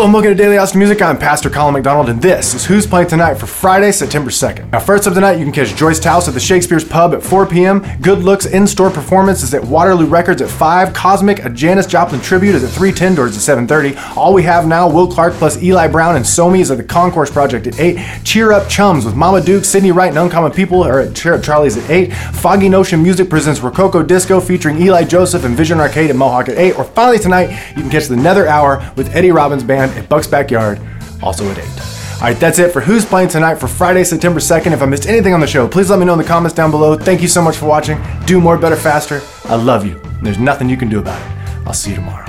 Hello and welcome to Daily Austin Music. I'm Pastor Colin McDonald, and this is Who's Playing Tonight for Friday, September 2nd. Now, first up tonight, you can catch Joyce Taus at the Shakespeare's Pub at 4 p.m. Good Looks in-store performance is at Waterloo Records at 5. Cosmic, a Janis Joplin tribute, is at 310 doors at 7.30. All we have now, Will Clark plus Eli Brown and Somi at the Concourse Project at 8. Cheer Up Chums with Mama Duke, Sydney Wright, and Uncommon People are at Cheer Up Charlie's at 8. Foggy Notion Music presents Rococo Disco featuring Eli Joseph and Vision Arcade at Mohawk at 8. Or finally tonight, you can catch the Nether Hour with Eddie Robbins Band at Buck's Backyard also at 8. All right, that's it for Who's Playing Tonight for Friday, September 2nd. If I missed anything on the show, please let me know in the comments down below. Thank you so much for watching. Do more, better, faster. I love you. There's nothing you can do about it. I'll see you tomorrow.